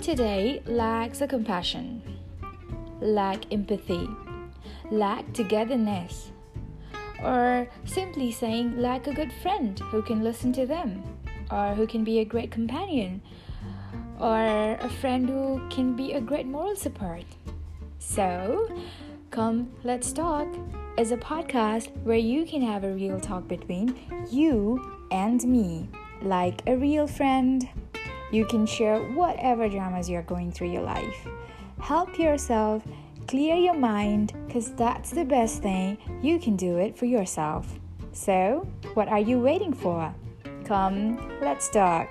today lacks a compassion, lack empathy, lack togetherness, or simply saying lack a good friend who can listen to them, or who can be a great companion, or a friend who can be a great moral support. So, come, let's talk is a podcast where you can have a real talk between you and me, like a real friend. You can share whatever dramas you're going through your life. Help yourself, clear your mind, because that's the best thing. You can do it for yourself. So, what are you waiting for? Come, let's talk.